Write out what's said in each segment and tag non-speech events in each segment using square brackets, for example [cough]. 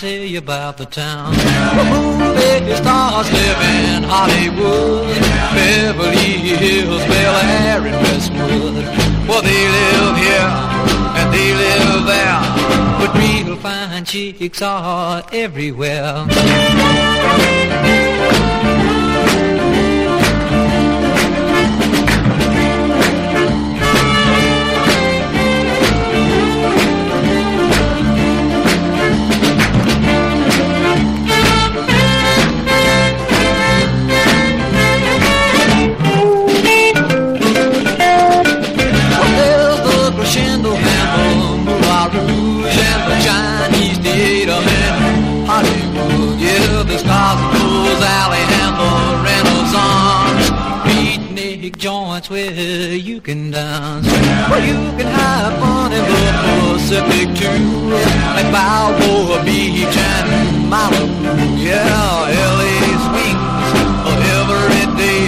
about the town. Movie stars live in Hollywood, Beverly Hills, Bel Air, and Westwood. Well, they live here and they live there, but real fine chicks are everywhere. Joints where you can dance. Where you can have fun in the Pacific too. Like Balboa Beach and Malibu. Yeah, LA swings every day.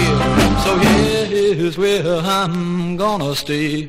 So here's where I'm gonna stay.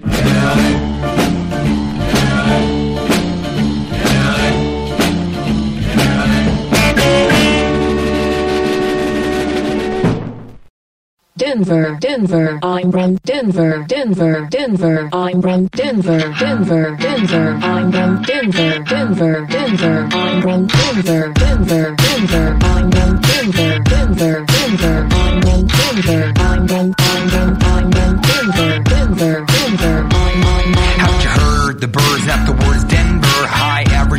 Denver, Denver, I'm from Denver, Denver, Denver, I'm from Denver, Denver, Denver, I'm from Denver, Denver, Denver, I'm from Denver, Denver, Denver, I'm from Denver, Denver, Denver, I'm from Denver, I'm from, I'm from, I'm from Denver, Denver, Denver, I'm, I'm, I'm. Haven't you heard the birds afterwards Denver?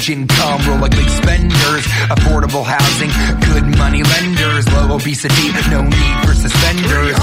Average income, roll like big spenders, affordable housing, good money lenders, low obesity, no need for suspenders.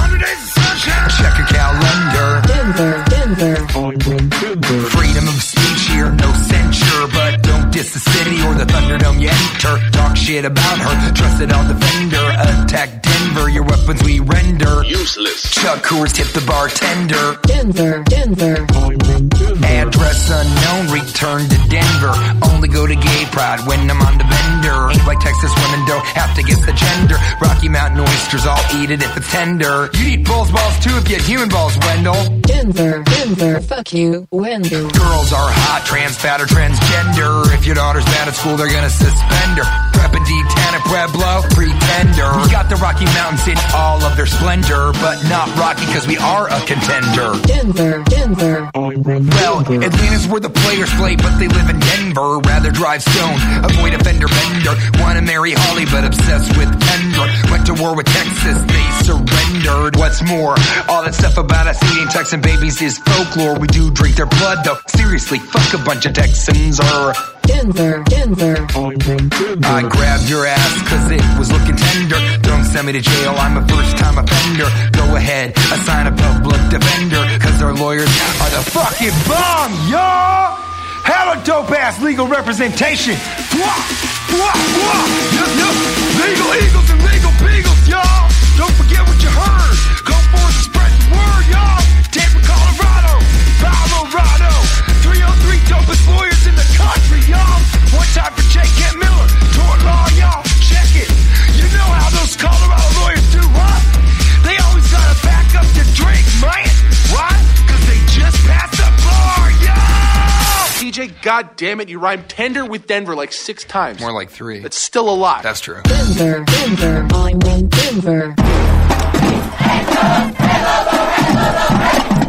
Check your calendar. Denver, Denver, I'm from Denver. Freedom of speech here, no censure, but don't diss the city or the Thunderdome you enter. Talk shit about her, trusted on defender. Attack Denver, your weapons we render. Useless. Chuck Coors tip the bartender. Denver, Denver, I'm from Denver. Address unknown, return to Denver. Only go to gay pride when I'm on the bender. Ain't like Texas women don't have to guess the gender. Rocky Mountain oysters, I'll eat it if it's tender. You eat bull's balls too if you had human balls, Wendell. Denver, Denver, fuck you, Wendell. Girls are hot, trans fat or transgender. If your daughter's bad at school, they're gonna suspend her. Prep a D10 at Pueblo, pretender. We got the Rocky Mountains in all of their splendor, but not Rocky because we are a contender. Denver, Denver, Well, Atlanta's where the players play, but they live in Denver. Rather drive stone, avoid a fender bender. Wanna marry Holly, but obsessed with Kendra. Went to war with Texas, they surrendered. What's more, all that stuff about us eating Texan babies is folklore. We do drink their blood, though. Seriously, fuck a bunch of Texans or. Denver, Denver, from Denver. I grabbed your ass cause it was looking tender. Don't send me to jail, I'm a first time offender. Go ahead, assign a public defender. Cause our lawyers are the fucking bomb, y'all! Hella dope ass legal representation. Bwah, bwah, bwah. Yup, yup. Legal eagles and legal beagles, y'all. Don't forget what you heard. Go forth and spread the word, y'all. Time for Miller. Tort law, y'all. Check it. You know how those Colorado lawyers do, huh? They always gotta back up the drink, man. Why? Cause they just passed the bar, y'all. TJ, god damn it, you rhymed tender with Denver like six times. More like three. That's still a lot. That's true. Denver, Denver, I'm from Denver. Now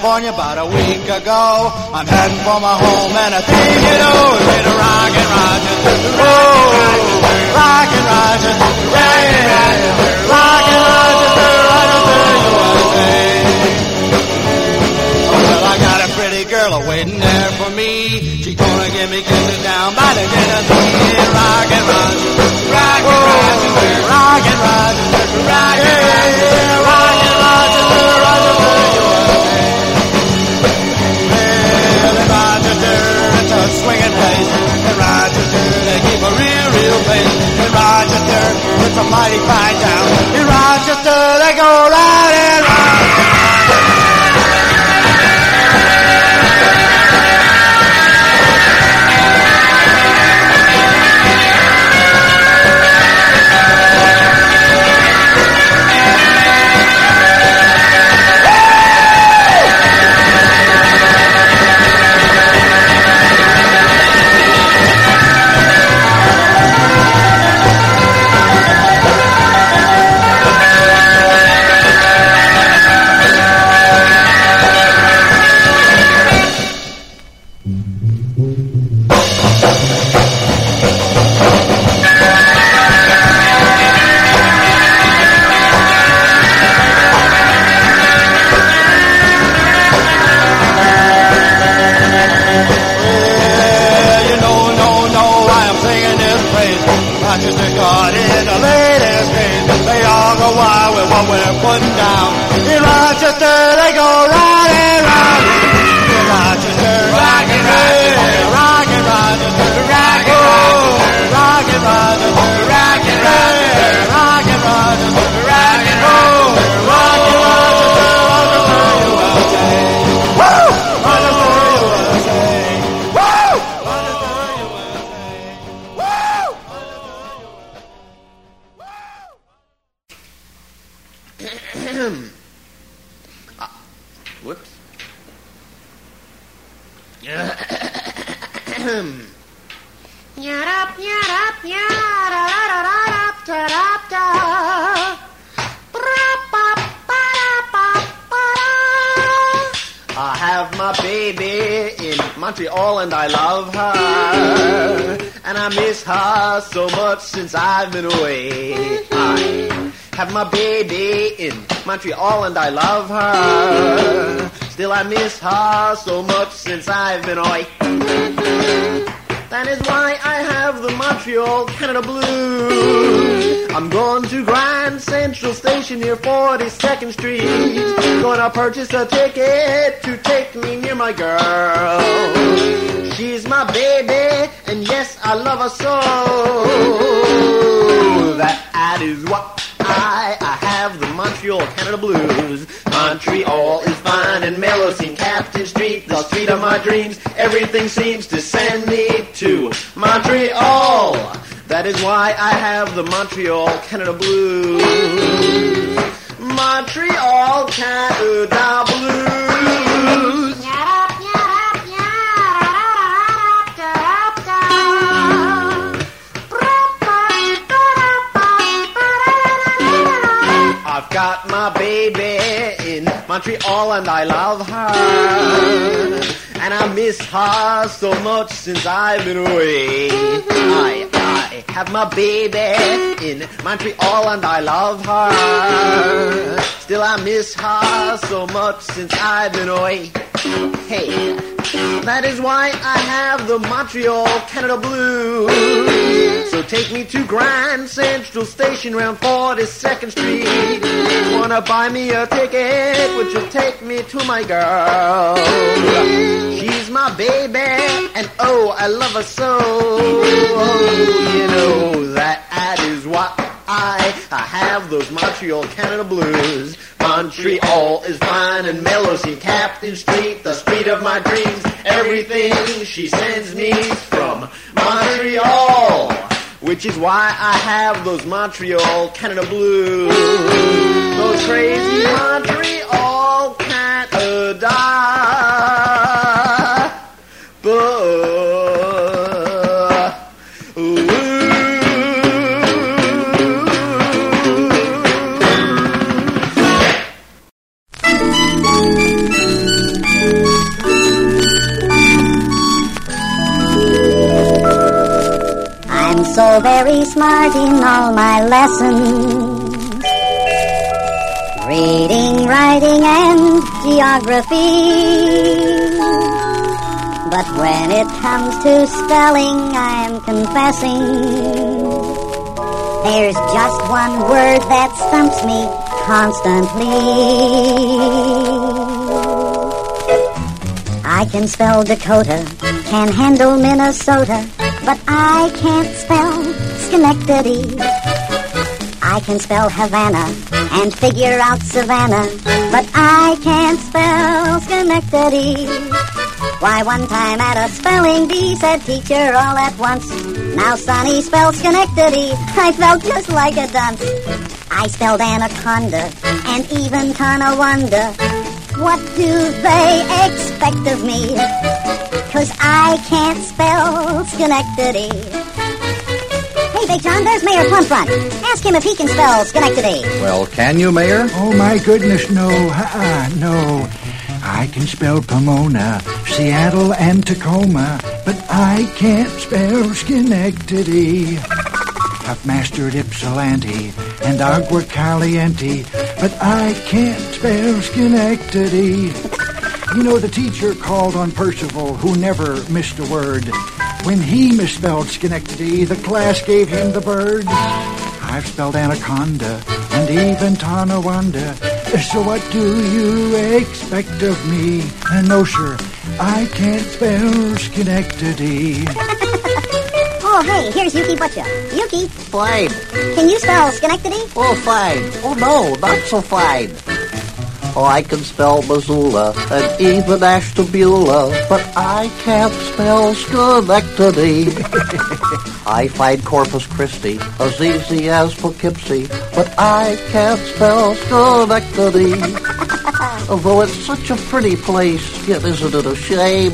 California about a week ago. I'm heading for my home and I think you know it's been a rockin' Rochester, oh, rockin' Rochester, rockin' rockin' Rochester, Rochester, USA. Oh, well, I got a pretty girl waiting Montreal and I love her. Still I miss her so much since I've been away. That is why I have the Montreal Canada Blues. I'm going to Grand Central Station near 42nd Street. Gonna purchase a ticket to take me near my girl. She's my baby, and yes, I love her so. That is what I, I have the Montreal Canada Blues. Montreal is fine and mellow, seen Captain Street, the street of my dreams. Everything seems to send me to Montreal. That is why I have the Montreal Canada Blues. Montreal Canada Blues. Got my baby in Montreal and I love her. And I miss her so much since I've been away. I, I have my baby in Montreal and I love her. Still I miss her so much since I've been away. Hey, that is why I have the Montreal Canada Blues. So take me to Grand Central Station around 42nd Street. Wanna buy me a ticket, would you take me to my girl? She's my baby, and oh, I love her so. You know that that is what I, I have those Montreal Canada Blues. Montreal is fine and mellow. See Captain Street, the street of my dreams. Everything she sends me from Montreal. Which is why I have those Montreal Canada Blues. Those crazy Montreal Canada very smart in all my lessons. Reading, writing, and geography. But when it comes to spelling, I'm confessing. There's just one word that stumps me constantly. I can spell Dakota, can handle Minnesota, but I can't spell Schenectady. I can spell Havana and figure out Savannah, but I can't spell Schenectady. Why, one time at a spelling bee said teacher all at once, now Sonny spells Schenectady. I felt just like a dunce. I spelled anaconda and even Tonawanda. What do they expect of me? Cause I can't spell Schenectady. Hey, Big Jon, there's Mayor Plumpfront. Ask him if he can spell Schenectady. Well, can you, Mayor? Oh, my goodness, no. Uh-uh, no. I can spell Pomona, Seattle, and Tacoma, but I can't spell Schenectady. I've mastered Ypsilanti and Agua Caliente, but I can't spell Schenectady. You know, the teacher called on Percival, who never missed a word. When he misspelled Schenectady, the class gave him the bird. I've spelled anaconda and even Tonawanda. So what do you expect of me? Uh, no, sir, I can't spell Schenectady. [laughs] Oh, hey, here's Yuki Butcha. Yuki, Fine. can you spell Schenectady? Oh, fine. Oh, no, not so fine. Oh, I can spell Missoula and even Ashtabula, but I can't spell Schenectady. [laughs] I find Corpus Christi as easy as Poughkeepsie, but I can't spell Schenectady. [laughs] Although it's such a pretty place, yet isn't it a shame?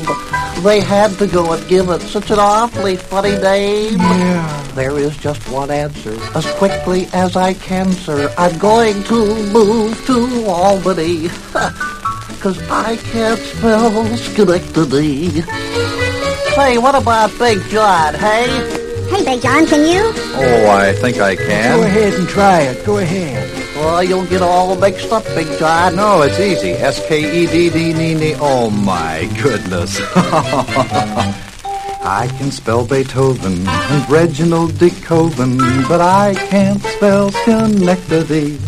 They had to go and give it such an awfully funny name. Yeah. There is just one answer. As quickly as I can, sir, I'm going to move to Albany. [laughs] Cause I can't spell Schenectady. Hey, what about Big Jon, hey? Hey, Big Jon, can you? Oh, I think I can. Go ahead and try it. Go ahead. Well, you'll get all mixed up, Big Jon. No, it's easy. S K E D D N E. Oh my goodness. [laughs] I can spell Beethoven and Reginald de Koven, but I can't spell Schenectady.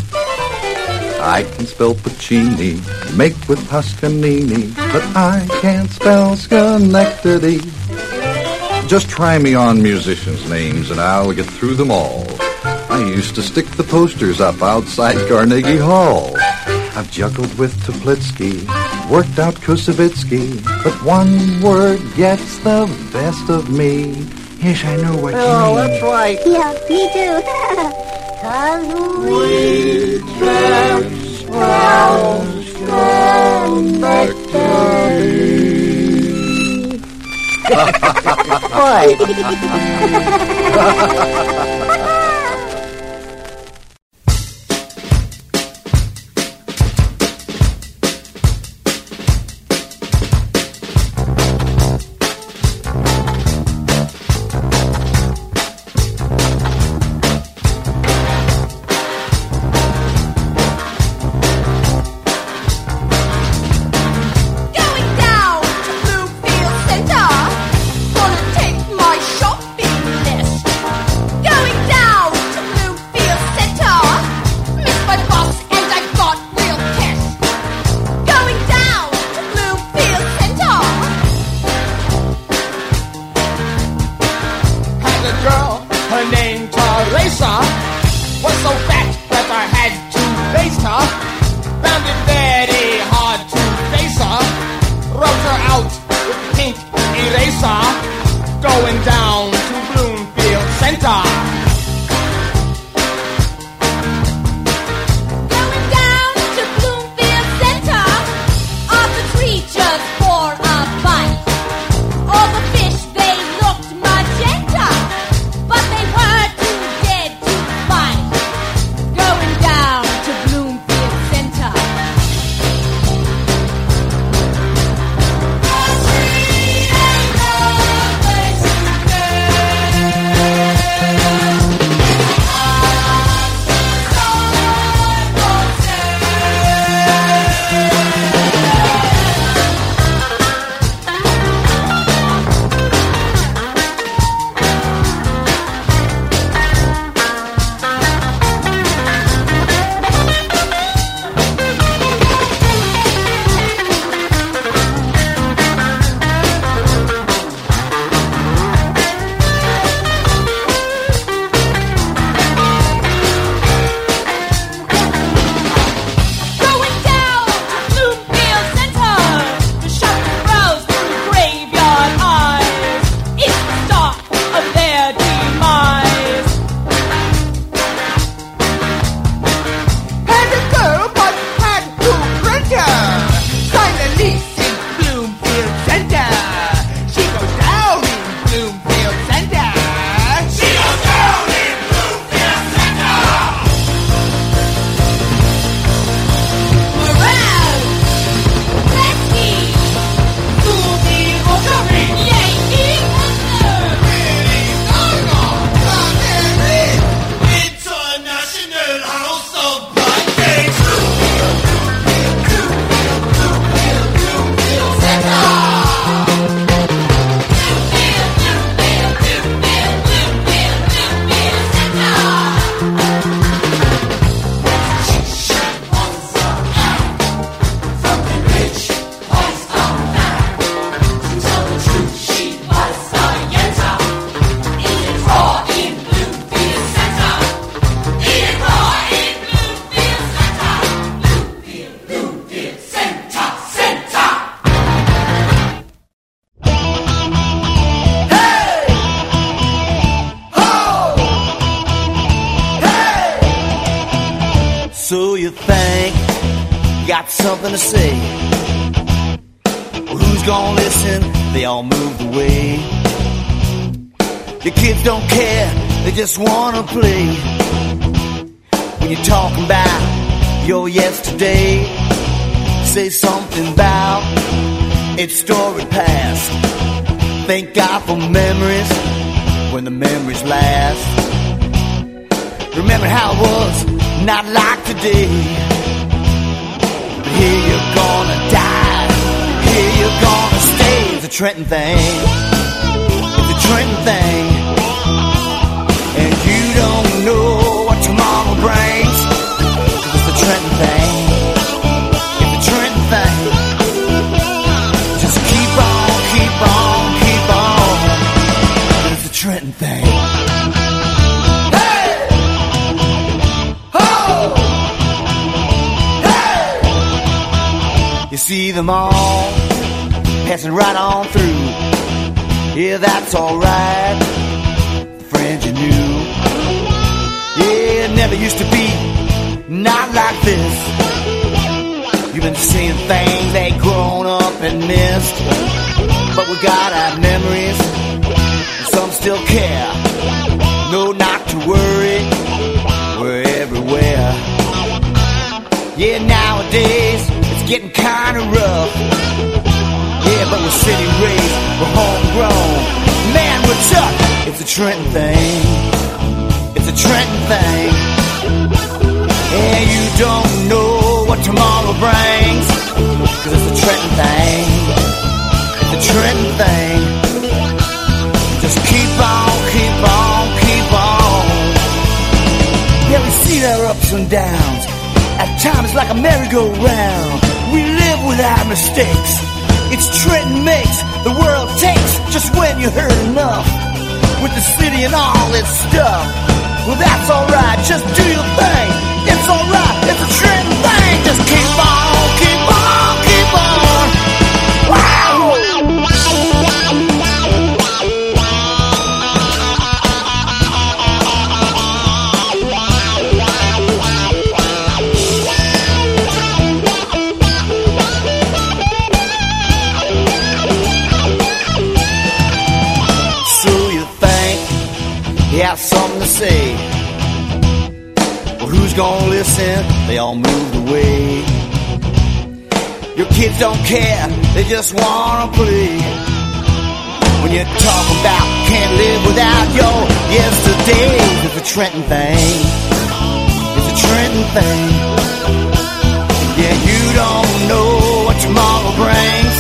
I can spell Puccini, make with Toscanini, but I can't spell Schenectady. Just try me on musicians' names and I'll get through them all. I used to stick the posters up outside Carnegie Hall. I've juggled with Toplitsky, worked out Koussevitzky, but one word gets the best of me. Yes, I know what Oh, you mean. Oh, that's right. Yeah, me too. Cause we can't spell Going [laughs] yesterday, say something about its storied past. Thank God for memories when the memories last. Remember how it was, not like today. But here you're gonna die, here you're gonna stay. It's a Trenton thing, it's a Trenton thing. And you don't know what tomorrow brings. It's a Trenton thing, see them all passing right on through. Yeah, that's alright. Friends you knew. Yeah, it never used to be not like this. You've been seeing things they grown up and missed. But we got our memories. and Some still care. Getting kinda rough. Yeah, but we're city raised, we're homegrown. Man, we're tough. It's a Trenton thing. It's a Trenton thing. And you don't know what tomorrow brings. Cause it's a Trenton thing. It's a Trenton thing. Just keep on, keep on, keep on. Yeah, we see their ups and downs. At times, it's like a merry-go-round. We live without mistakes. It's Trenton makes the world takes just when you heard enough. With the city and all its stuff. Well, that's alright. Just do your thing. It's alright. It's a Trenton thing. Just keep on, They all moved away. Your kids don't care, they just wanna play. When you talk about can't live without your yesterdays, it's a Trenton thing. It's a Trenton thing. Yeah, you don't know what tomorrow brings.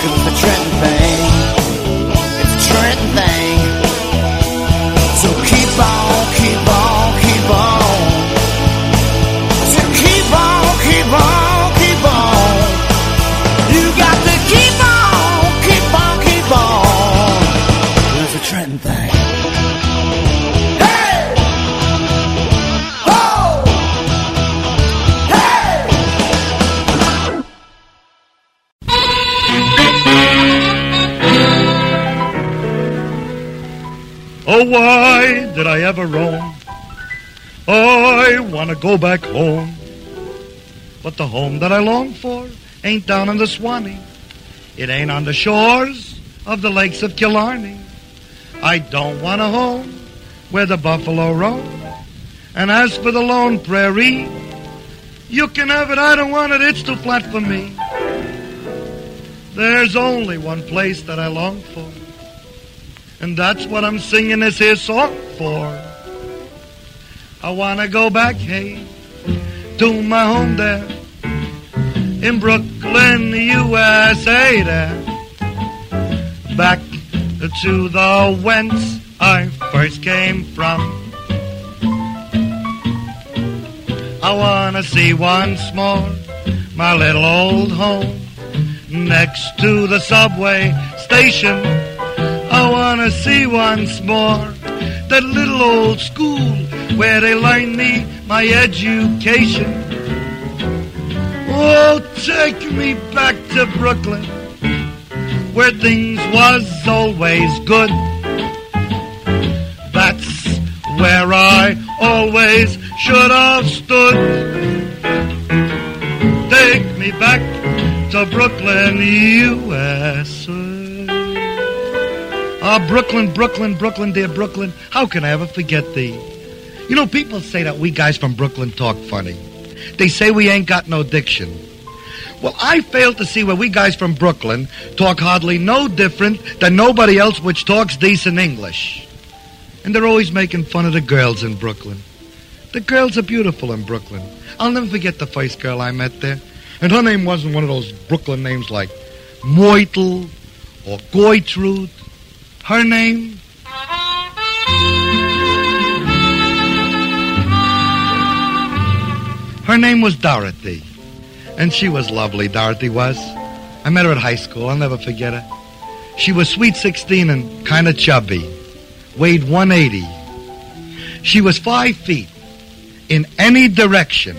Cause it's a Trenton thing. Why ever roam? I wanna go back home. But the home that I long for ain't down in the Swanee. It ain't on the shores of the lakes of Killarney. I don't want a home where the buffalo roam. And as for the lone prairie, you can have it, I don't want it, it's too flat for me. There's only one place that I long for. And that's what I'm singing this here song for. I wanna go back, hey, to my home there in Brooklyn, USA there. Back to the whence I first came from. I wanna see once more my little old home next to the subway station. I wanna see once more that little old school where they learned me my education. Oh, take me back to Brooklyn where things was always good. That's where I always should have stood. Take me back to Brooklyn, U.S. Ah, Brooklyn, Brooklyn, Brooklyn, dear Brooklyn. How can I ever forget thee? You know, people say that we guys from Brooklyn talk funny. They say we ain't got no diction. Well, I fail to see where we guys from Brooklyn talk hardly no different than nobody else which talks decent English. And they're always making fun of the girls in Brooklyn. The girls are beautiful in Brooklyn. I'll never forget the first girl I met there. And her name wasn't one of those Brooklyn names like Moitel or Goitrude. Her name? Her name was Dorothy. And she was lovely, Dorothy was. I met her at high school. I'll never forget her. She was sweet 16 and kind of chubby. Weighed 180. She was five feet in any direction.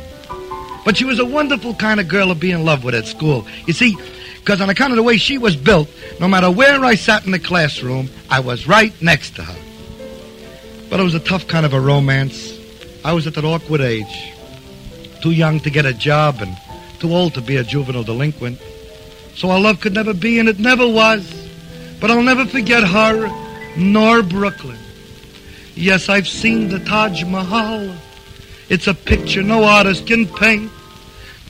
But she was a wonderful kind of girl to be in love with at school. You see, because on account of the way she was built, no matter where I sat in the classroom, I was right next to her. But it was a tough kind of a romance. I was at that awkward age. Too young to get a job and too old to be a juvenile delinquent. So our love could never be, and it never was. But I'll never forget her, nor Brooklyn. Yes, I've seen the Taj Mahal. It's a picture no artist can paint.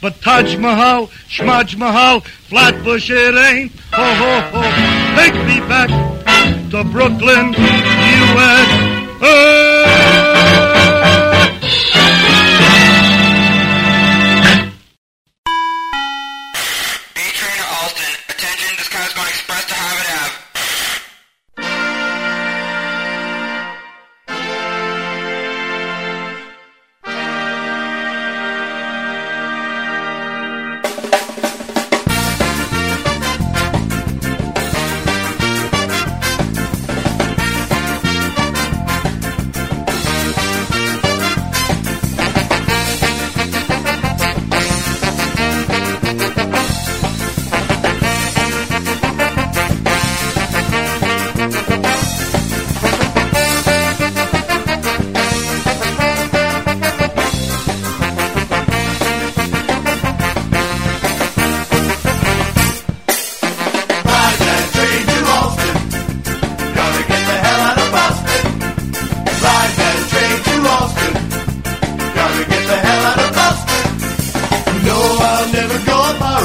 But Taj Mahal, Shmaj Mahal, Flatbush it ain't. Ho, ho, ho. Take me back to Brooklyn, USA.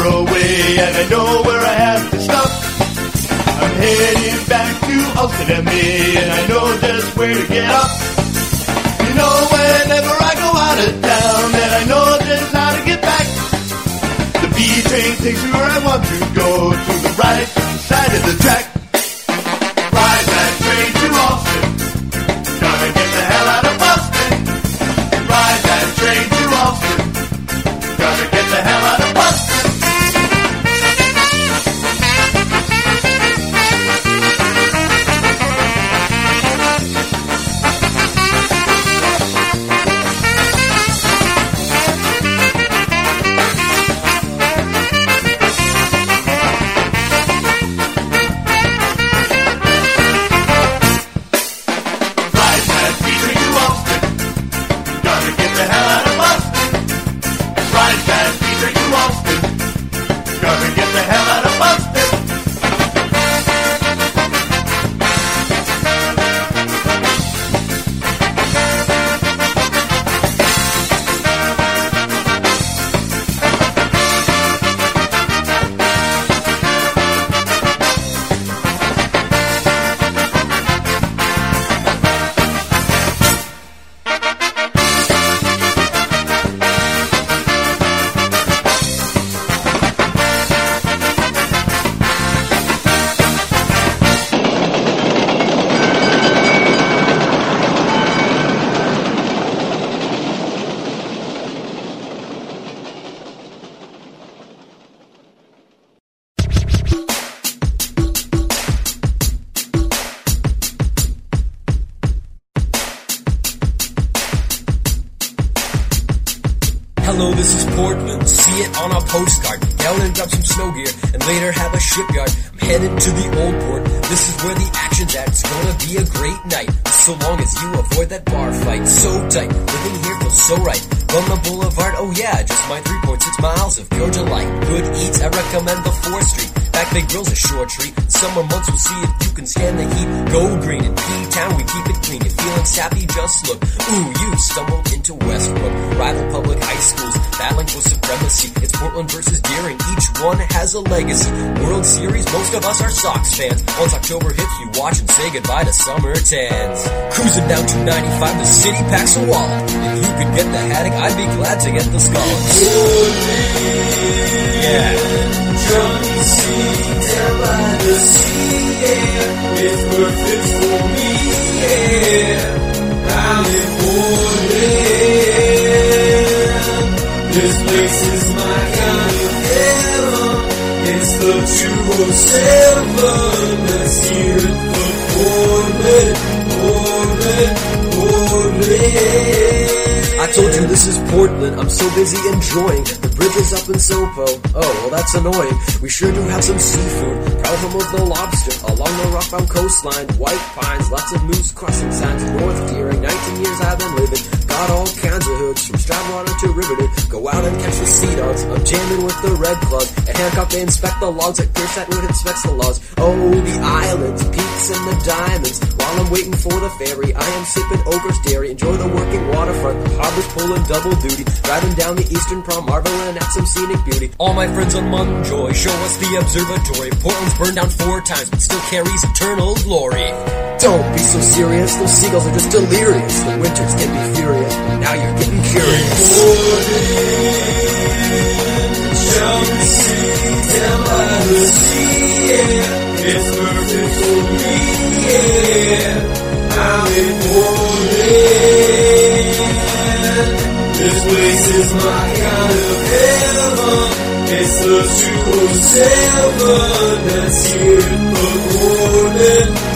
Away, and I know where I have to stop. I'm heading back to MA, and I know just where to get off. You know whenever I go out of town, and I know just how to get back. The B train takes me where I want to go, to the right side of the track. Most of us are Sox fans. Once October hits, you watch and say goodbye to summer tans. Cruising down 295, the city packs a wallet. If you could get the haddock, I'd be glad to get the scallops. I told you this is Portland. I'm so busy enjoying the bridges up in Sopo. Oh, well, that's annoying. We sure do have some seafood. Proud home of the lobster along the rockbound coastline. White pines, lots of moose crossing signs. North Deering, 19 years I've been living. Got all kinds of hoods from Stroudwater to Riverton. Out and catch the sea dogs. I'm jamming with the red plug. At Hancock they inspect the logs At Pierce Atwood inspects the laws. Oh, the islands, peaks and the diamonds. While I'm waiting for the ferry, I am sipping Oakhurst Dairy. Enjoy the working waterfront. The harbor's pulling double duty. Driving down the eastern prom, marveling at some scenic beauty. All my friends on Munjoy show us the observatory. Portland's burned down four times, but still carries eternal glory. Don't be so serious, those seagulls are just delirious. The winters can be furious, but now you're getting curious. It's perfect for me. I'm in Portland. This place is my kind of heaven. It's the 207. Let's hear it for Portland, Portland, Portland.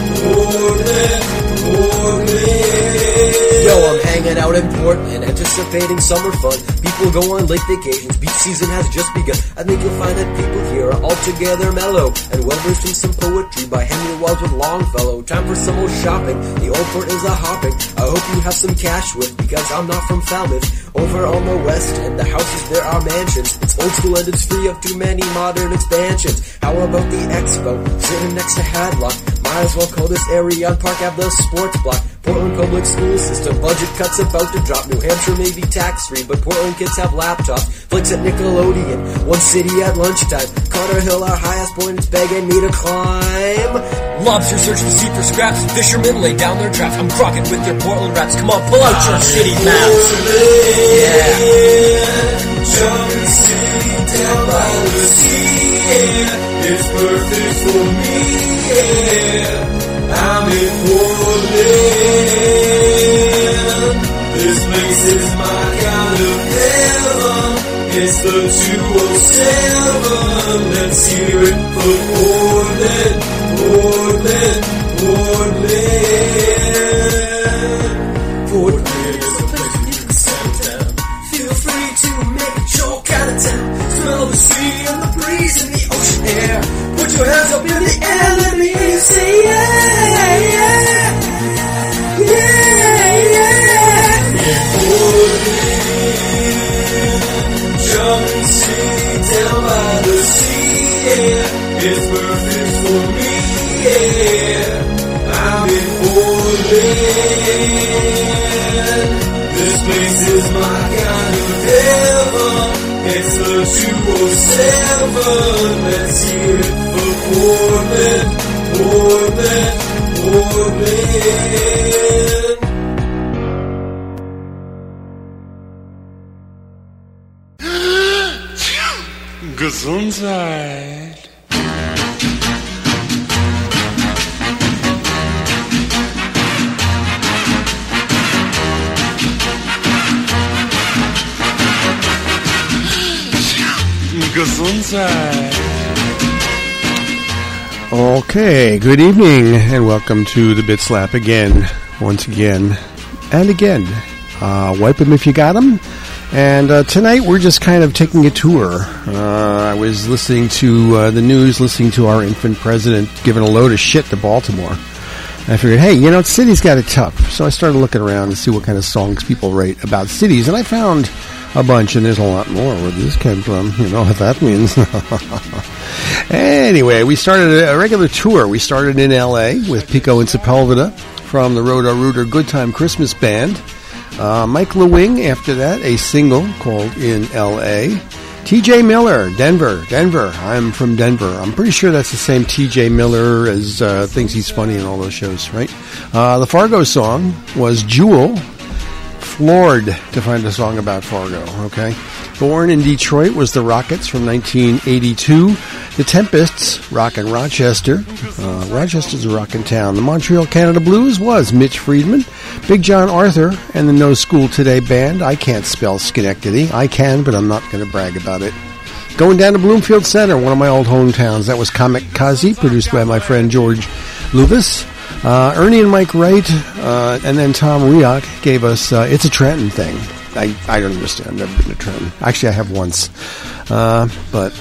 Yo, I'm hanging out in Portland, anticipating summer fun. People go on lake vacations, beach season has just begun. I think you'll find that people here are altogether mellow and well versed in some poetry by Henry Wadsworth Longfellow. Time for some old shopping. The old port is a hopping. I hope you have some cash with because I'm not from Falmouth. Over on the west end, the houses there are mansions. It's old school and it's free of too many modern expansions. How about the expo sitting next to Hadlock? Might as well call this area on Park Ave the sports block. Portland public school system budget cuts about to drop. New Hampshire may be tax free, but Portland kids have laptops. Flicks at Nickelodeon, one city at lunchtime. Carter Hill, our highest point, it's begging me to climb. Lobster search the sea for scraps. Fishermen lay down their traps. I'm crocking with your Portland raps. Come on, pull out your ah. city maps. Yeah. Junkie sea, down by the sea, yeah. It's perfect for me, yeah. I'm in Portland. This place is my kind of heaven. It's the 207. Let's hear it for good evening, and welcome to the Bit Slap again, once again, and again. Uh, wipe them if you got them. And uh, tonight we're just kind of taking a tour. Uh, I was listening to uh, the news, listening to our infant president giving a load of shit to Baltimore. I figured, hey, you know, cities got it tough. So I started looking around to see what kind of songs people write about cities, and I found a bunch, and there's a lot more where this came from. You know what that means. [laughs] anyway, we started a regular tour. We started in L.A. with Pico and Sepulveda from the Roto Rooter Good Time Christmas Band. Uh, Mike LaWing, after that, a single called In L.A. TJ Miller, Denver, Denver. I'm from Denver. I'm pretty sure that's the same TJ Miller as uh, thinks he's funny in all those shows, right? Uh, the Fargo song was Jewel. Floored to find a song about Fargo, okay? Born in Detroit was the Rockets from 1982. The Tempests, rock rockin' Rochester. Uh, Rochester's a rockin' town. The Montreal Canada Blues was Mitch Friedman. Big Jon Arthur and the No School Today Band. I can't spell Schenectady. I can, but I'm not going to brag about it. Going down to Bloomfield Center, one of my old hometowns. That was Komik Kazee, produced by my friend George Lubis. Uh, Ernie and Mike Wright, uh, and then Tom Riak gave us uh, It's a Trenton thing. I, I don't understand. I've never been to Trenton. Actually, I have once. Uh, but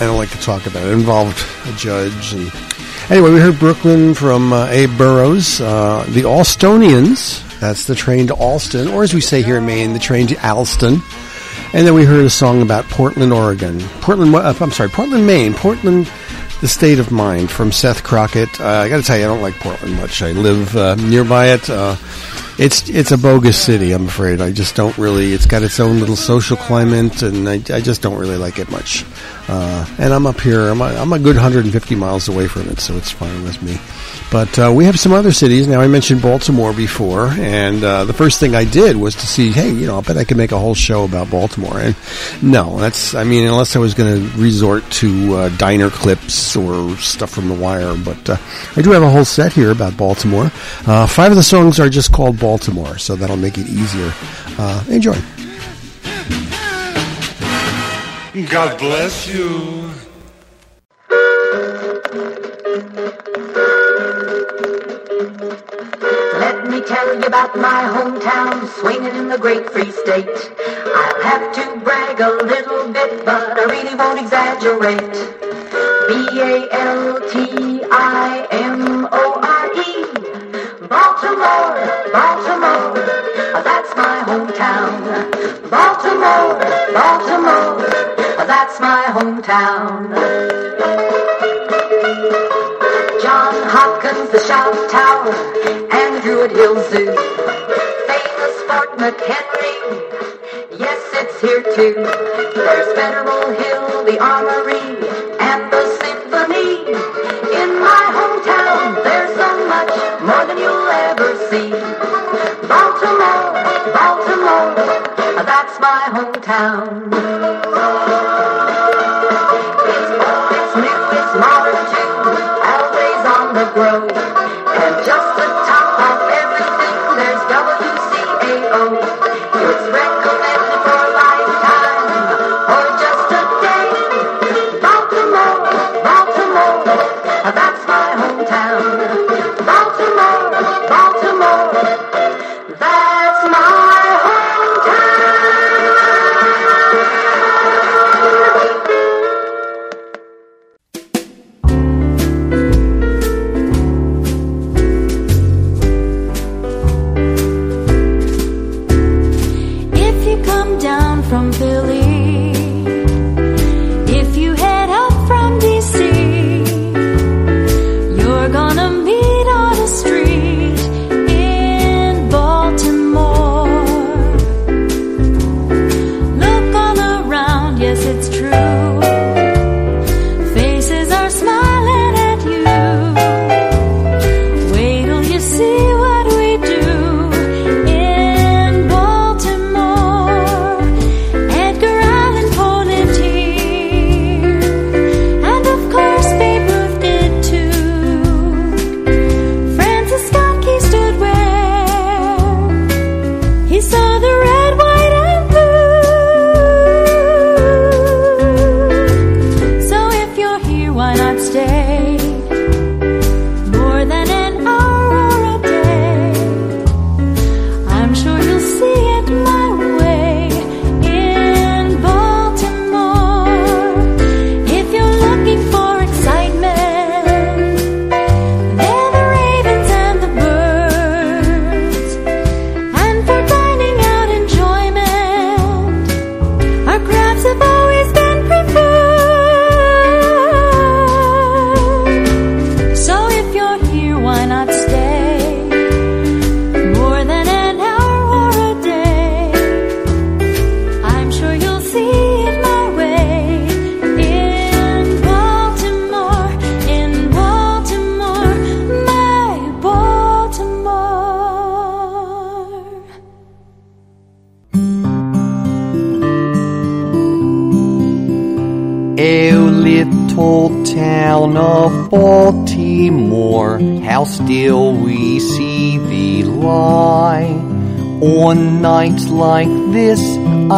I don't like to talk about it. It involved a judge. and Anyway, we heard Brooklyn from uh, Abe Burrows. Uh, the Allstonians, that's the train to Allston, or as we say here in Maine, the train to Allston. And then we heard a song about Portland, Oregon. Portland, I'm sorry, Portland, Maine. Portland, the state of mind from Seth Crockett. Uh, I got to tell you, I don't like Portland much. I live uh, nearby it. Uh, it's it's a bogus city. I'm afraid. I just don't really. It's got its own little social climate, and I, I just don't really like it much. Uh, and I'm up here. I'm a, I'm a good 150 miles away from it, so it's fine with me. But uh, we have some other cities. Now, I mentioned Baltimore before, and uh, the first thing I did was to see, hey, you know, I bet I can make a whole show about Baltimore. And no, that's, I mean, unless I was going to resort to uh, diner clips or stuff from The Wire. But uh, I do have a whole set here about Baltimore. Uh, five of the songs are just called Baltimore, so that'll make it easier. Uh, enjoy. God bless you. Let me tell you about my hometown, swinging in the great free state. I'll have to brag a little bit, but I really won't exaggerate. B-A-L-T-I-M-O-R-E. Baltimore, Baltimore, that's my hometown. Baltimore, Baltimore, that's my hometown. John Hopkins, the Shot Tower, and Druid Hill Zoo. Famous Fort McHenry, yes, it's here too. There's Federal Hill, the Armory, and the Symphony. In my hometown, more than you'll ever see. Baltimore, Baltimore, that's my hometown.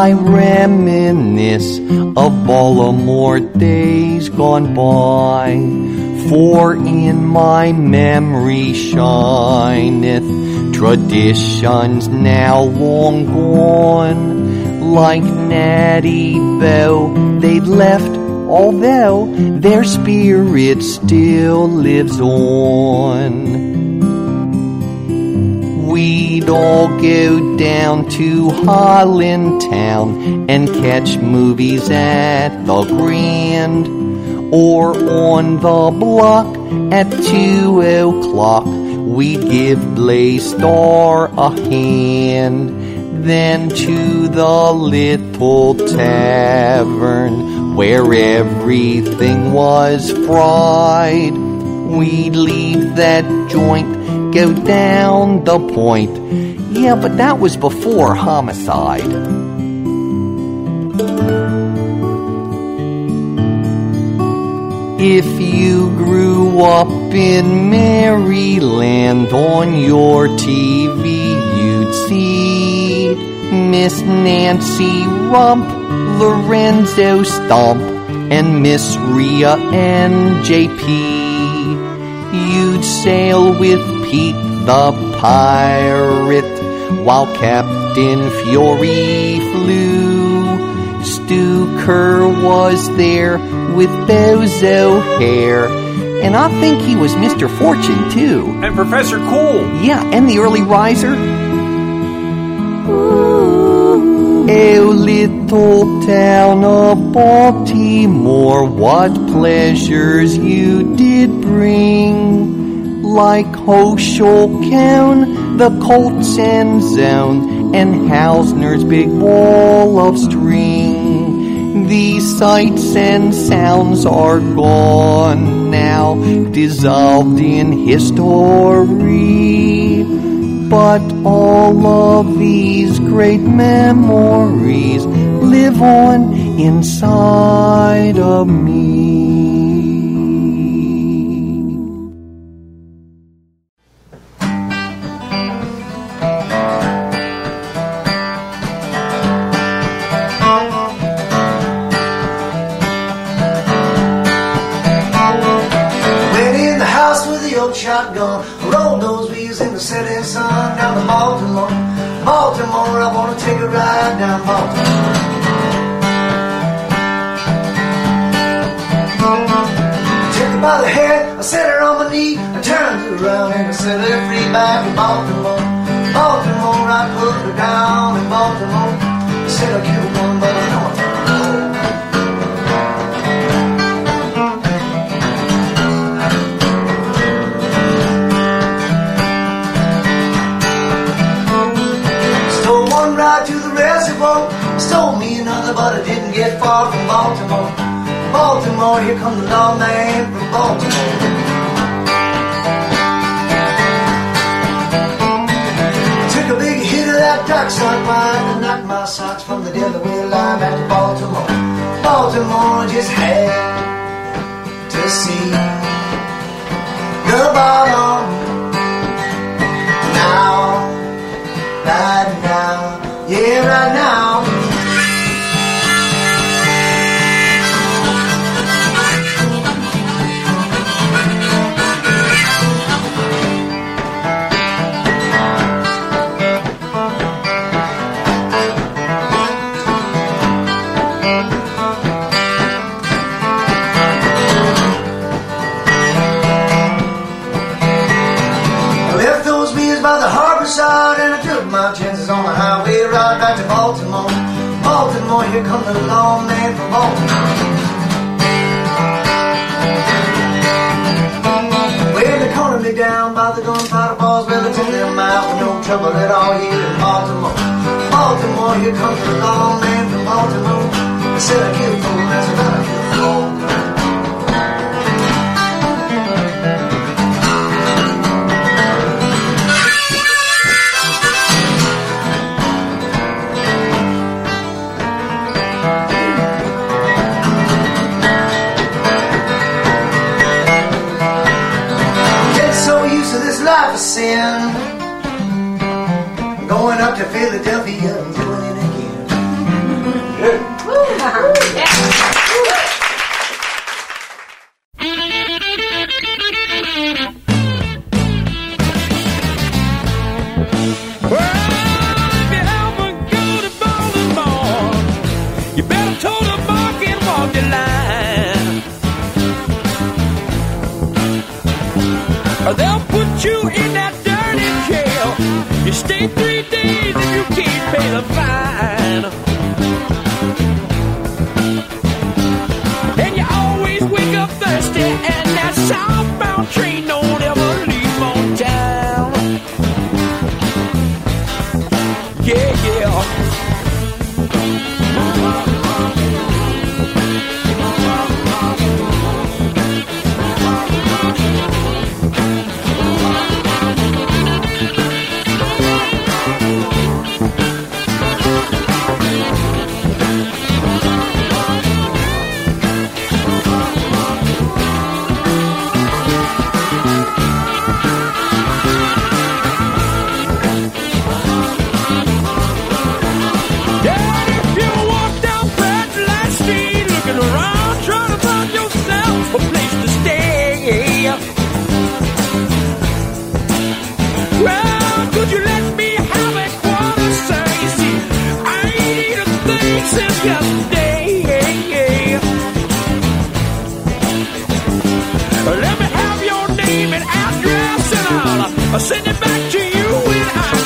I reminisce of Baltimore days gone by. For in my memory shineth traditions now long gone. Like Natty Boh, they left, although their spirit still lives on. We'd all go down to Highlandtown and catch movies at the Grand or on the block at two o'clock. We'd give Blaze Starr a hand. Then to the little tavern where everything was fried. We'd leave that joint, go down the point. Yeah, but that was before homicide. If you grew up in Maryland on your TV, you'd see Miss Nancy Rump, Lorenzo Stomp, and Miss Rhea and JP. You'd sail with Pete the pirate while Captain Fury flew. Stu Kerr was there with bozo hair. And I think he was Mr. Fortune too. And Professor Kool. Yeah, and the early riser. Ooh. Oh, little town of Baltimore, what pleasures you did bring. Like Hoshulkown, the Colts end zone, and Hausner's big ball of string. These sights and sounds are gone now, dissolved in history. But all of these great memories live on inside of me.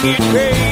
Get paid.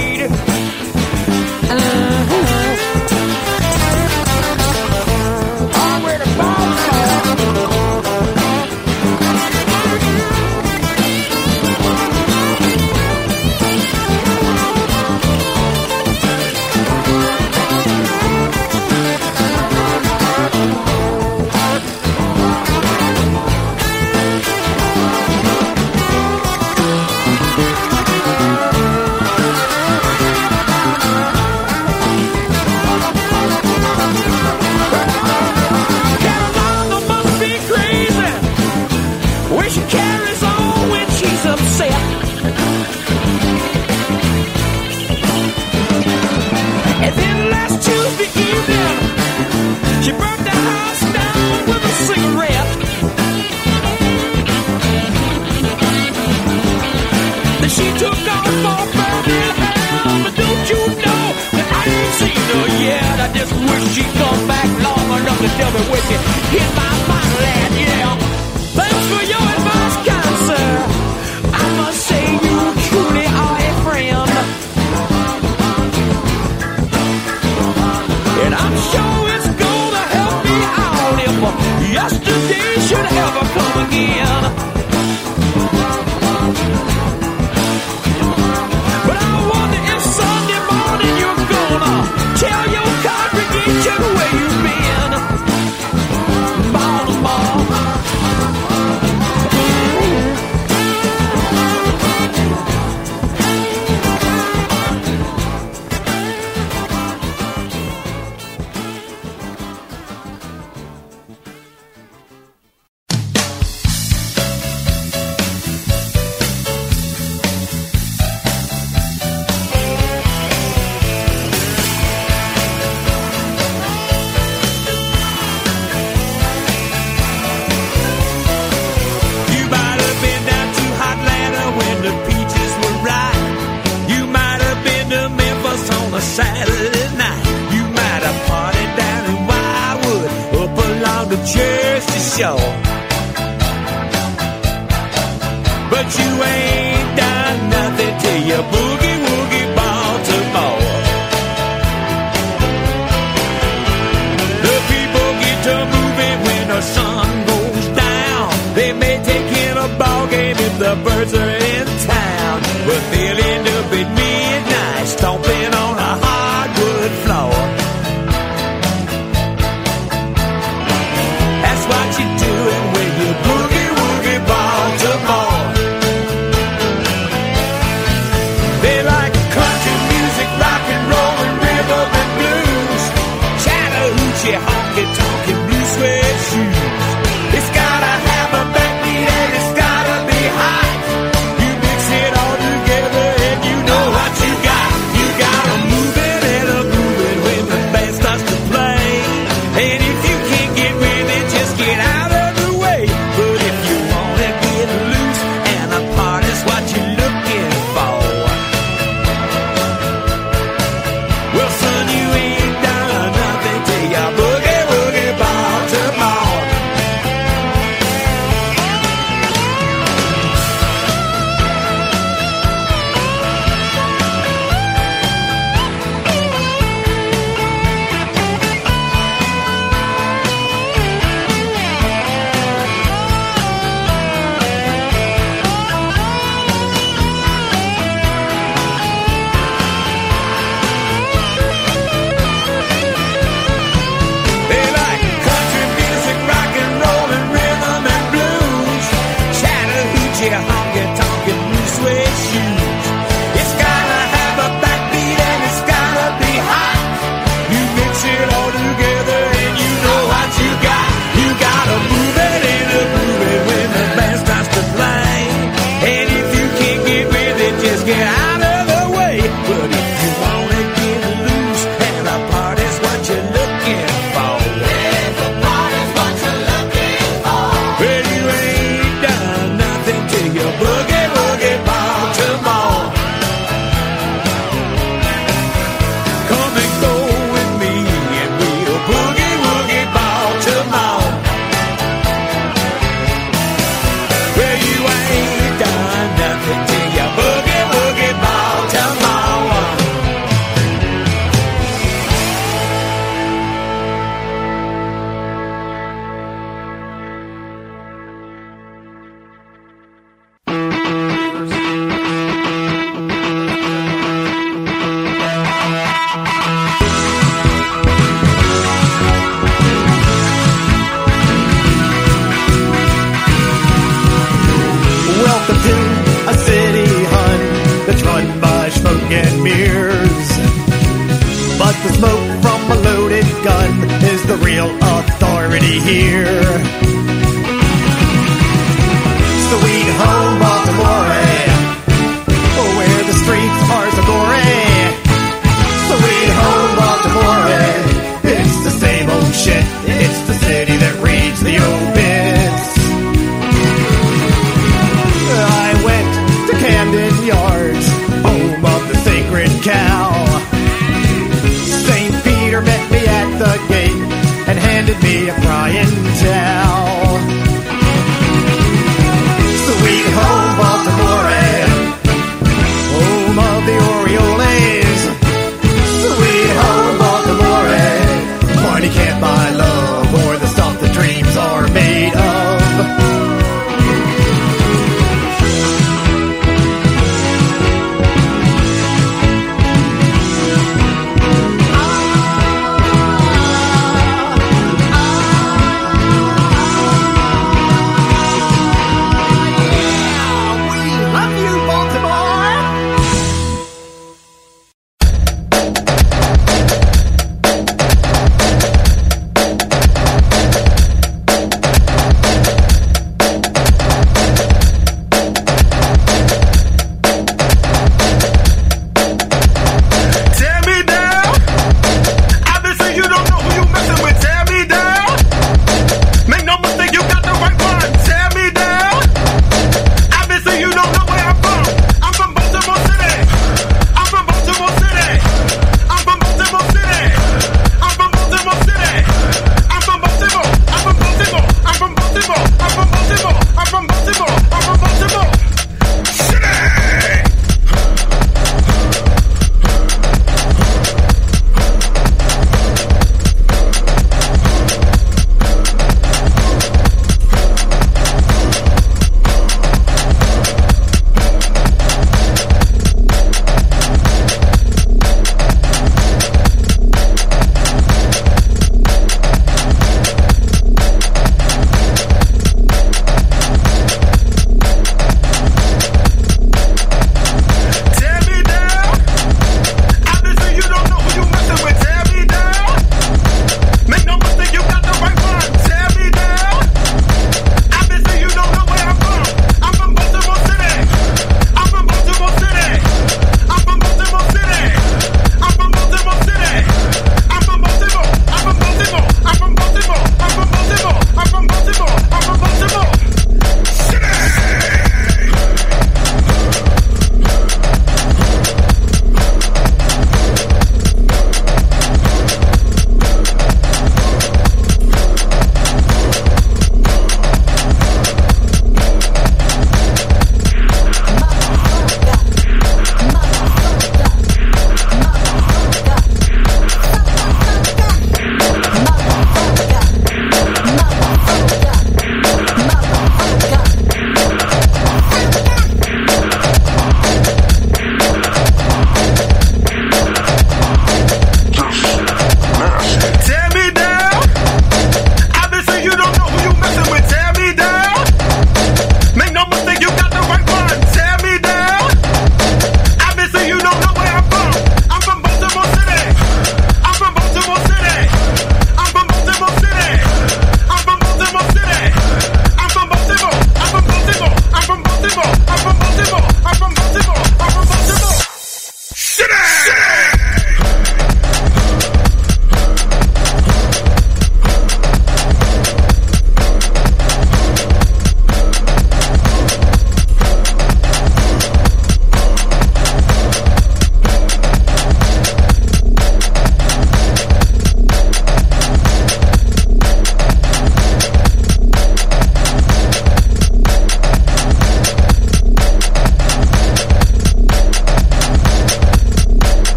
Authority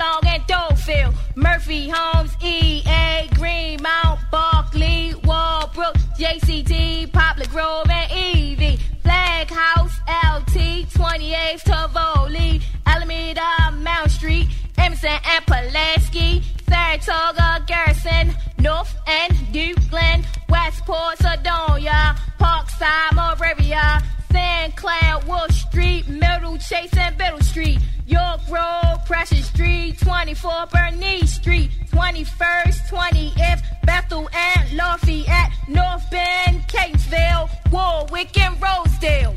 Long and Dofield, Murphy, Holmes, E.A., Green, Mount Barkley, Walbrook, JCT, Poplar Grove, and Evie. Flag House, LT, 28th Tavoli, Alameda, Mount Street, Emerson and Pulaski, Saratoga, Garrison, North and Duke Glen, Westport, Sedona. or Bernice Street, 21st, 20th, Bethel and Lafayette, North Bend, Catesville, Warwick and Rosedale.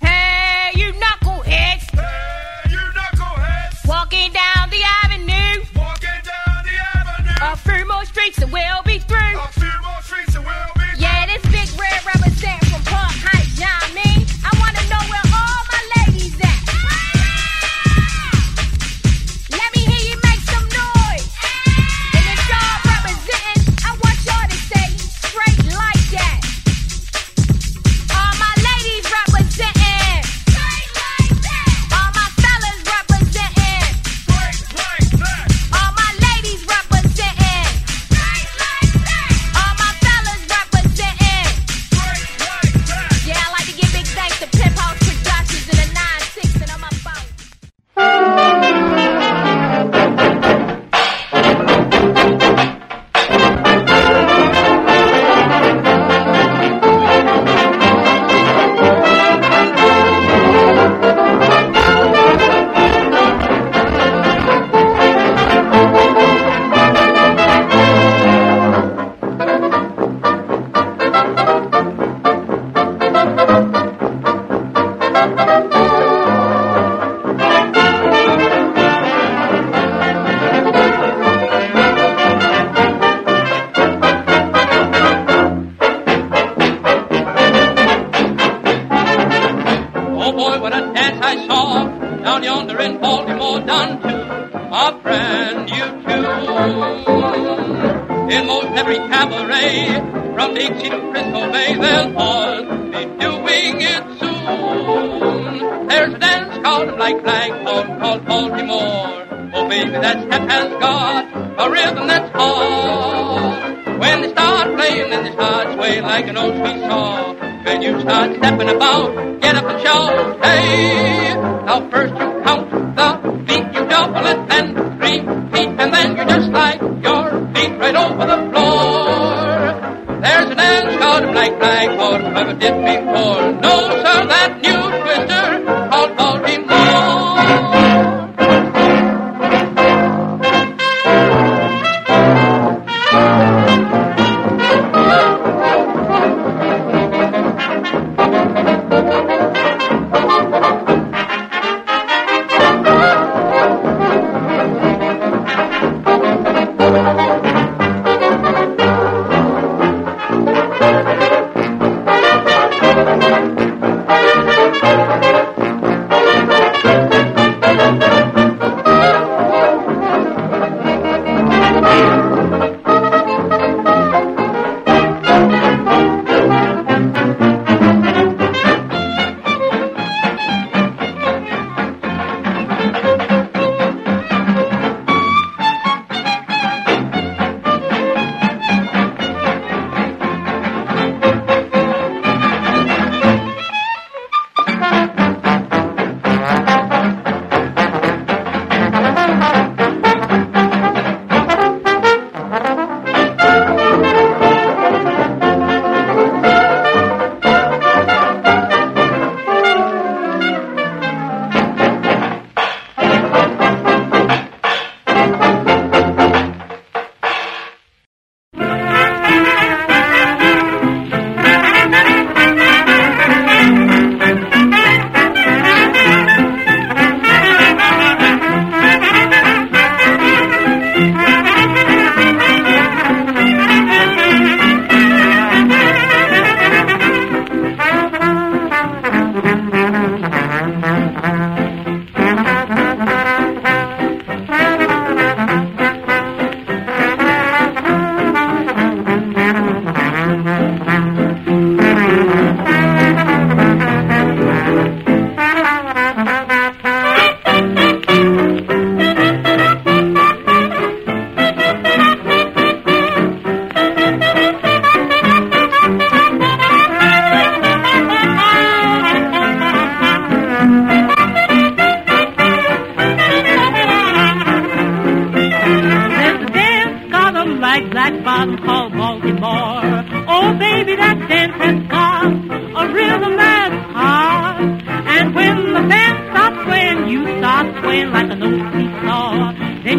Hey, you knuckleheads! Hey, you knuckleheads! Walking down the avenue. Walking down the avenue. A few more streets and we'll be through. First you count the beat, you double it, then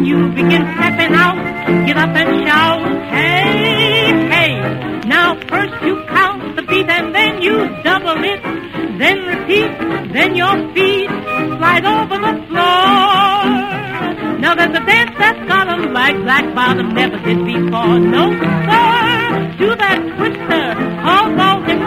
You begin tapping out, get up and shout, hey, hey. Now first you count the beat and then you double it. Then repeat, then your feet slide over the floor. Now there's a dance that's got a like black bottom never did before. No, sir, do that twister all rock and.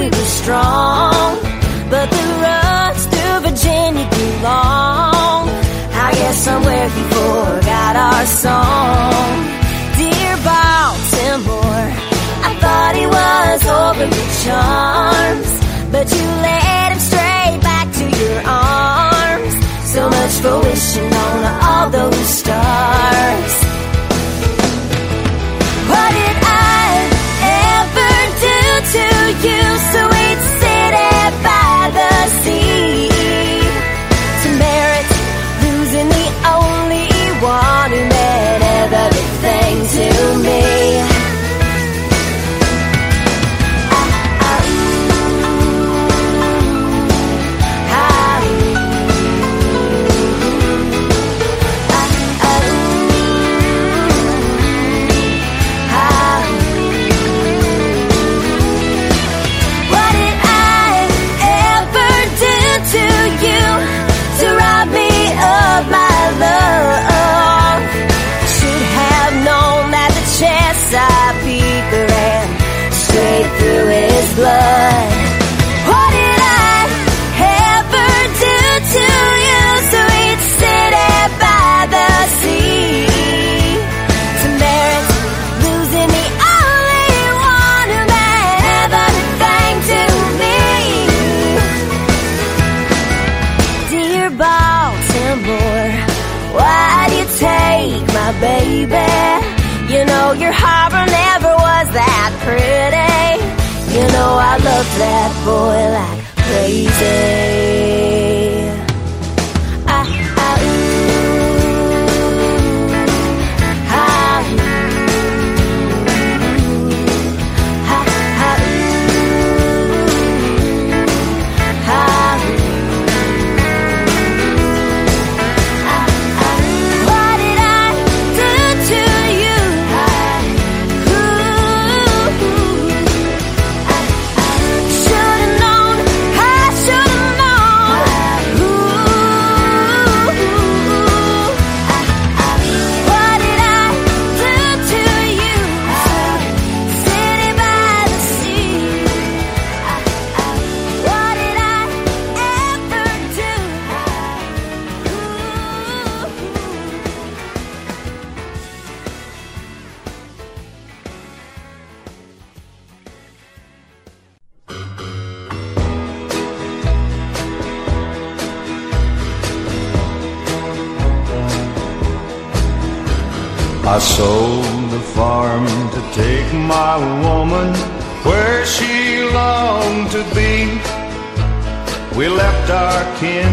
We were strong. But the roads through Virginia grew long. I guess somewhere he forgot our song. Dear Baltimore, I thought he was over your charms, but you led him straight back to your arms. So much for wishing on all those stars. To you, sweet city by the sea? Baby? You know your harbor never was that pretty. You know I love that boy like crazy. I sold the farm to take my woman where she longed to be. We left our kin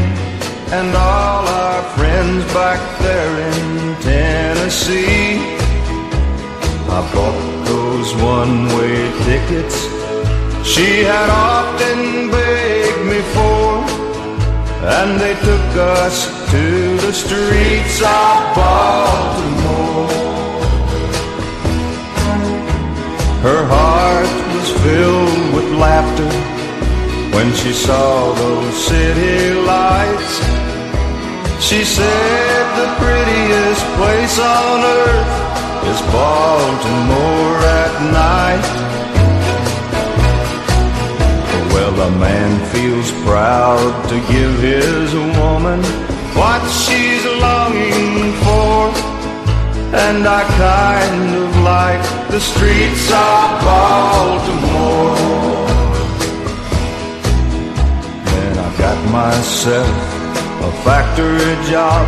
and all our friends back there in Tennessee. I bought those one-way tickets she had often begged me for, and they took us to the streets of Baltimore. Her heart was filled with laughter when she saw those city lights. She said the prettiest place on earth is Baltimore at night. Well, a man feels proud to give his woman what she's longing for. And I kind of like the streets of Baltimore. Then I got myself a factory job.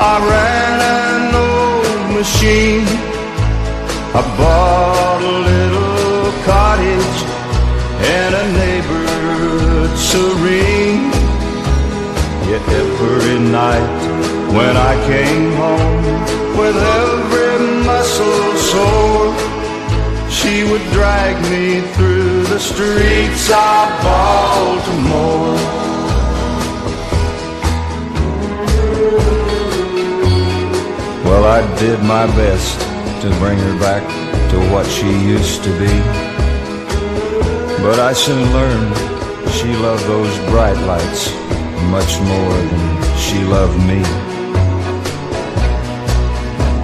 I ran an old machine. I bought a serene. Yeah, every night when I came home with every muscle sore, she would drag me through the streets of Baltimore. Well, I did my best to bring her back to what she used to be. But I soon learned she loved those bright lights much more than she loved me.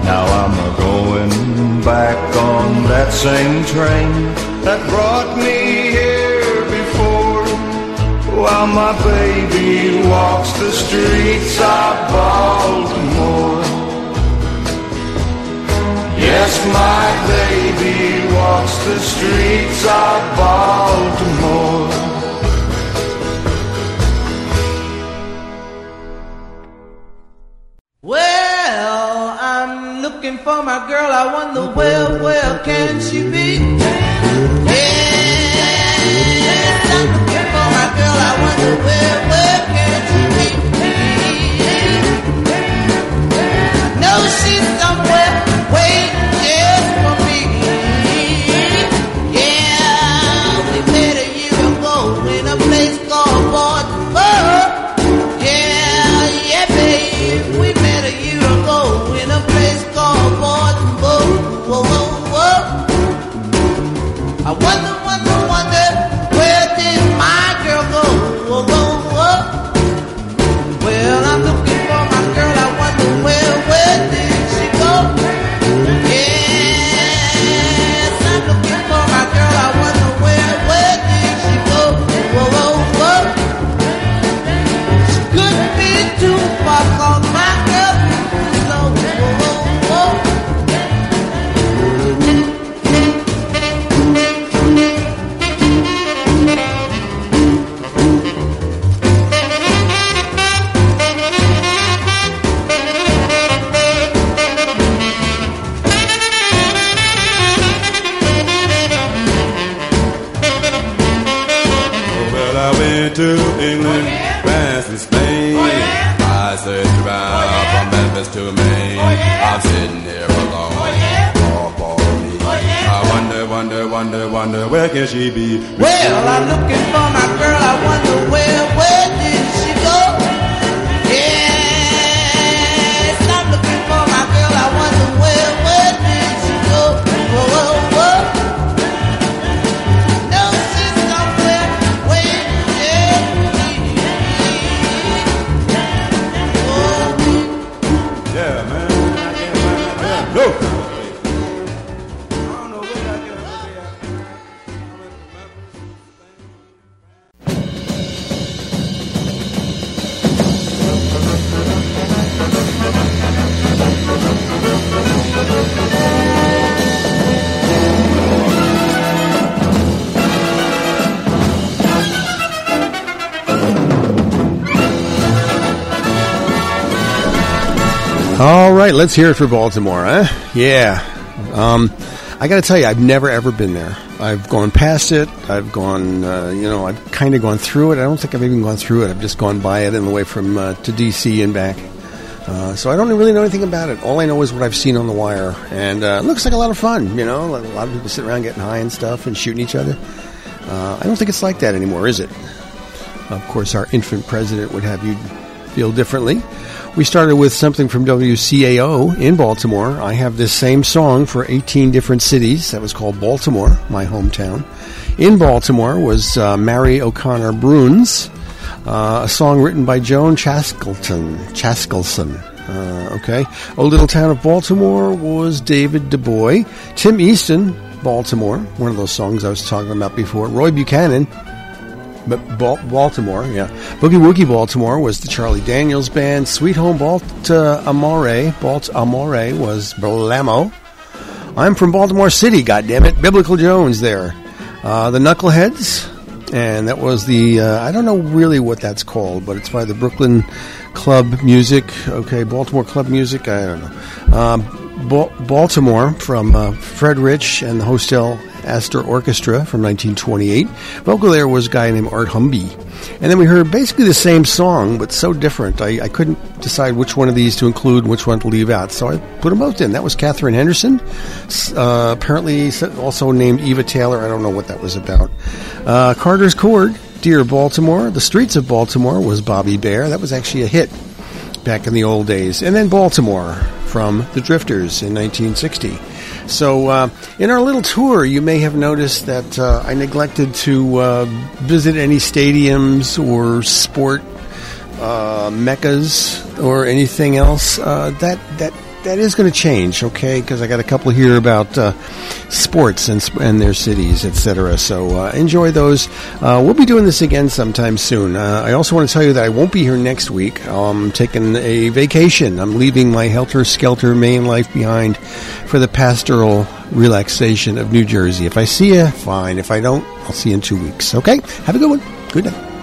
Now I'm a going back on that same train that brought me here before. While my baby walks the streets of Baltimore. Yes, my baby walks the streets of Baltimore. My girl. I wonder where, where can she be? Yes, I'm for my girl. I wonder where, where can she be? No, she's somewhere waiting let's hear it for Baltimore, huh? Yeah. Um, I got to tell you, I've never ever been there. I've gone past it. I've gone, uh, you know, I've kind of gone through it. I don't think I've even gone through it. I've just gone by it on the way from uh, to DC and back. Uh, so I don't really know anything about it. All I know is what I've seen on the wire, and uh, it looks like a lot of fun. You know, a lot of people sit around getting high and stuff and shooting each other. Uh, I don't think it's like that anymore, is it? Of course, our infant president would have you feel differently. We started with something from WCAO in Baltimore. I have this same song for 18 different cities. That was called Baltimore, my hometown. In Baltimore was uh, Mary O'Connor Bruns, uh, a song written by Joan Chaskelton. Chaskelson. Uh, okay. O Little Town of Baltimore was David DeBoy. Tim Easton, Baltimore, one of those songs I was talking about before. Roy Buchanan, Baltimore, yeah. Boogie Woogie Baltimore was the Charlie Daniels Band. Sweet Home Balt uh, Amore, Balt Amore was Blammo. I'm from Baltimore City, goddammit. Biblical Jones there. Uh, the Knuckleheads, and that was the, uh, I don't know really what that's called, but it's by the Brooklyn Club Music. Okay, Baltimore Club Music, I don't know. Ba- Baltimore from uh, Fred Rich and the Hotel Astor Orchestra from 1928. Vocal there was a guy named Art Humby. And then we heard basically the same song, but so different. I, I couldn't decide which one of these to include and which one to leave out, so I put them both in. That was Katherine Henderson, uh, apparently also named Eva Taylor. I don't know what that was about. Uh, Carter's Chord, Dear Baltimore. The Streets of Baltimore was Bobby Bare. That was actually a hit back in the old days. And then Baltimore from the Drifters in 1960. So, uh, in our little tour, you may have noticed that uh, I neglected to uh, visit any stadiums or sport uh, meccas or anything else. Uh, that that that is going to change, okay? Because I got a couple here about uh, sports and and their cities, etc. So uh, enjoy those. Uh, we'll be doing this again sometime soon. Uh, I also want to tell you that I won't be here next week. I'm taking a vacation. I'm leaving my helter skelter Maine life behind for the pastoral relaxation of New Jersey. If I see you, fine. If I don't, I'll see you in two weeks. Okay? Have a good one. Good night.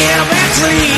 Take